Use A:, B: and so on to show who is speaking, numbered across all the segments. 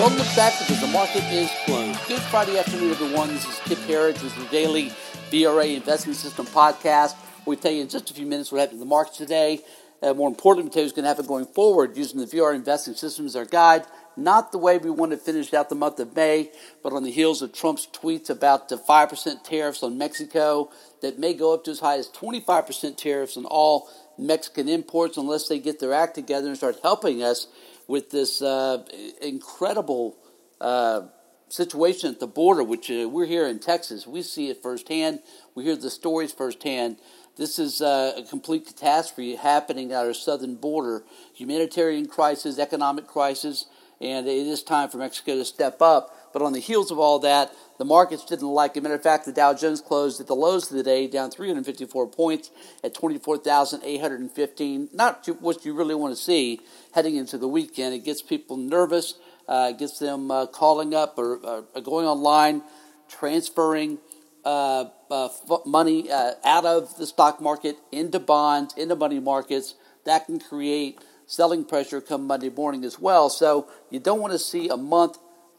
A: Don't look back because the market is closed. Good Friday afternoon, everyone. This is Kip Herriage with your daily VRA Investment System podcast. We'll tell you in just a few minutes what happened in the markets today. Uh, more importantly, we'll tell you what's going to happen going forward using the VRA Investing System as our guide. Not the way we want to finish out the month of May, but on the heels of Trump's tweets about the 5% tariffs on Mexico that may go up to as high as 25% tariffs on all Mexican imports unless they get their act together and start helping us with this uh, incredible uh, situation at the border, which uh, we're here in Texas. We see it firsthand. We hear the stories firsthand. This is uh, a complete catastrophe happening at our southern border. Humanitarian crisis, economic crisis, and it is time for Mexico to step up. But on the heels of all that, the markets didn't like it. Matter of fact, the Dow Jones closed at the lows of the day, down 354 points at 24,815. Not what you really want to see heading into the weekend. It gets people nervous, uh, gets them uh, calling up or, uh, going online, transferring uh, uh, money uh, out of the stock market into bonds, into money markets. That can create selling pressure come Monday morning as well. So you don't want to see a month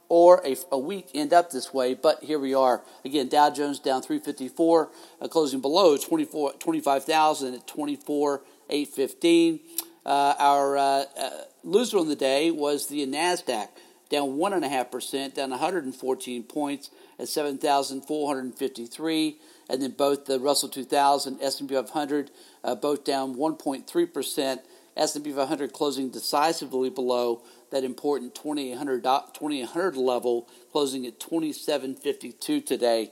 A: or a, a, week end up this way, but here we are. Again, Dow Jones down 354, uh, closing below 24, 25,000 at 24,815. Uh, our uh, uh, loser on the day was the NASDAQ, down 1.5%, down 114 points at 7,453. And then both the Russell 2000, S&P 500, uh, both down 1.3%. S&P 500 closing decisively below that important 2800, 2800 level, closing at 2752 today.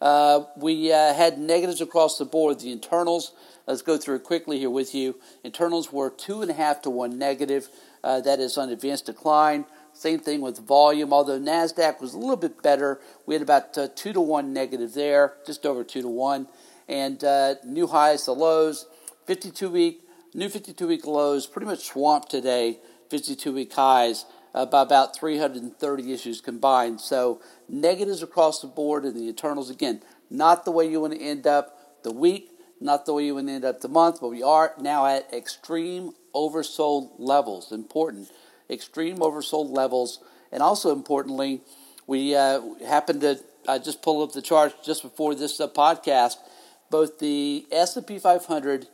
A: Uh, we uh, had negatives across the board. The internals, let's go through it quickly here with you. Internals were two and a half to one negative. Uh, that is on advanced decline. Same thing with volume, although NASDAQ was a little bit better. We had about uh, two to one negative there, just over two to one. And uh, new highs to lows, 52 week, new 52 week lows pretty much swamped today 52 week highs uh, by about 330 issues combined. So negatives across the board in the internals. Again, not the way you want to end up the week, not the way you want to end up the month, but we are now at extreme oversold levels. Important. Extreme oversold levels. And also importantly, we uh, happened to I just pull up the charts just before this uh, podcast. Both the S&P 500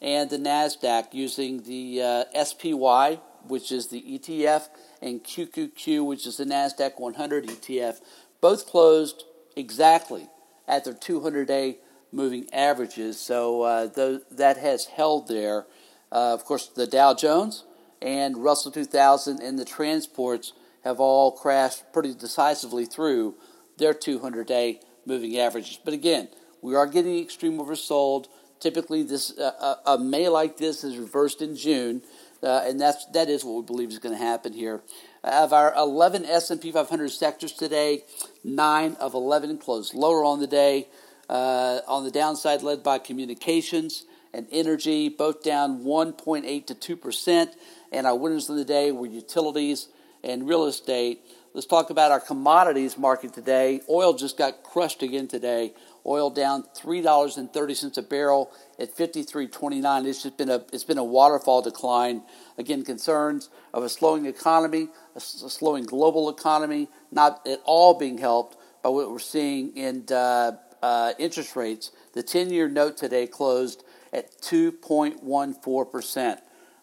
A: and the Nasdaq using the uh, SPY which is the ETF, and QQQ, which is the NASDAQ 100 ETF, both closed exactly at their 200 day moving averages. So uh, th- that has held there. Uh, of course, the Dow Jones and Russell 2000 and the transports have all crashed pretty decisively through their 200 day moving averages. But again, we are getting extreme oversold. Typically, this uh, a May like this is reversed in June. Uh, and that's that is what we believe is going to happen here. Of our 11 S&P 500 sectors today, nine of 11 closed lower on the day. Uh, on the downside, led by communications and energy, both down 1.8 to 2 percent. And our winners of the day were utilities and real estate. Let's talk about our commodities market today. Oil just got crushed again today. Oil down three dollars and thirty cents a barrel at fifty three twenty nine. It's just been a it's been a waterfall decline. Again, concerns of a slowing economy, a slowing global economy, not at all being helped by what we're seeing in uh, uh, interest rates. The ten year note today closed at two point one four percent.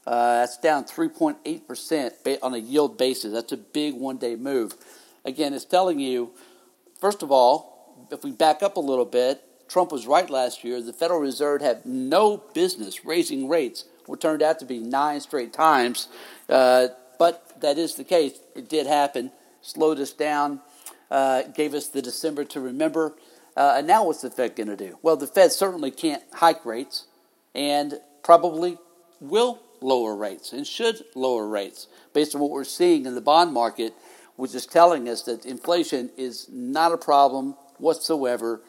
A: Uh, that's down 3.8% on a yield basis. That's a big one day move. Again, it's telling you, first of all, if we back up a little bit, Trump was right last year. The Federal Reserve had no business raising rates, what turned out to be nine straight times. Uh, but that is the case. It did happen, slowed us down, uh, gave us the December to remember. Uh, and now what's the Fed going to do? Well, the Fed certainly can't hike rates and probably will lower rates and should lower rates based on what we're seeing in the bond market, which is telling us that inflation is not a problem whatsoever.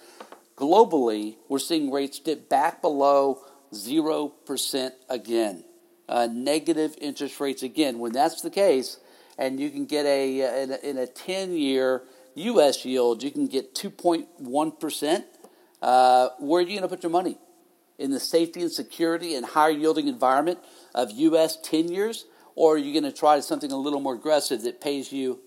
A: Globally, we're seeing rates dip back below 0% again. Uh, negative interest rates again. When that's the case, and you can get a in a, in a 10 year U.S. yield, you can get 2.1%. Uh, where are you going to put your money? In the safety and security and higher yielding environment of U.S. 10 years? Or are you going to try something a little more aggressive that pays you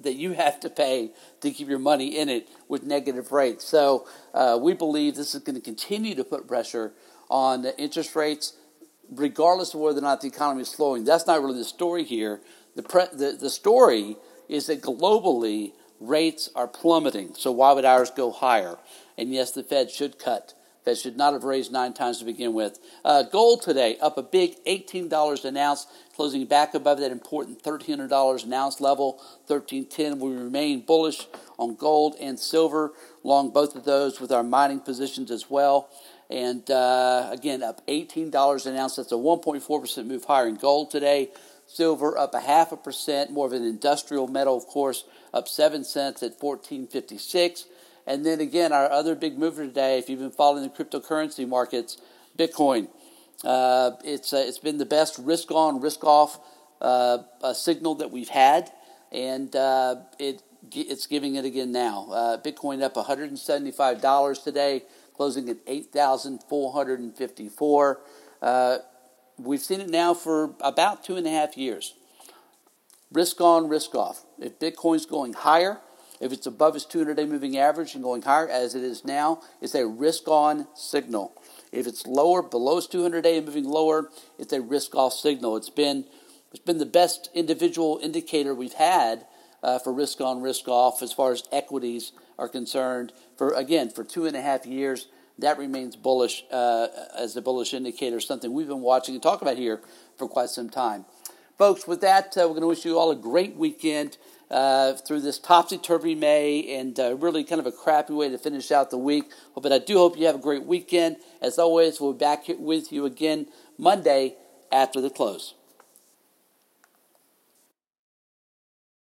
A: that you have to pay to keep your money in it with negative rates. So uh, we believe this is going to continue to put pressure on the interest rates, regardless of whether or not the economy is slowing. That's not really the story here. The, pre- the, the story is that globally rates are plummeting. So why would ours go higher? And yes, the Fed should cut that should not have raised nine times to begin with. Uh, gold today up a big $18 an ounce, closing back above that important $1,300 an ounce level, 1310. We remain bullish on gold and silver, long both of those with our mining positions as well. And uh, again, up $18 an ounce. That's a 1.4% move higher in gold today. Silver up a half a percent, more of an industrial metal, of course, up seven cents at 1456. And then again, our other big mover today, if you've been following the cryptocurrency markets, Bitcoin. Uh, it's uh, it's been the best risk on, risk off uh, signal that we've had, and uh, it it's giving it again now. Uh, Bitcoin up 175 dollars today, closing at 8,454. Uh, we've seen it now for about two and a half years. Risk on, risk off. If Bitcoin's going higher, if it's above its 200 day moving average and going higher, as it is now, it's a risk on signal. If it's lower, below its 200 day and moving lower, it's a risk off signal. It's been, it's been the best individual indicator we've had uh, for risk on, risk off as far as equities are concerned. For again, for two and a half years, that remains bullish uh, as a bullish indicator, something we've been watching and talk about here for quite some time. Folks, with that, uh, we're going to wish you all a great weekend uh, through this topsy turvy May and uh, really kind of a crappy way to finish out the week. But I do hope you have a great weekend. As always, we'll be back with you again Monday after the close.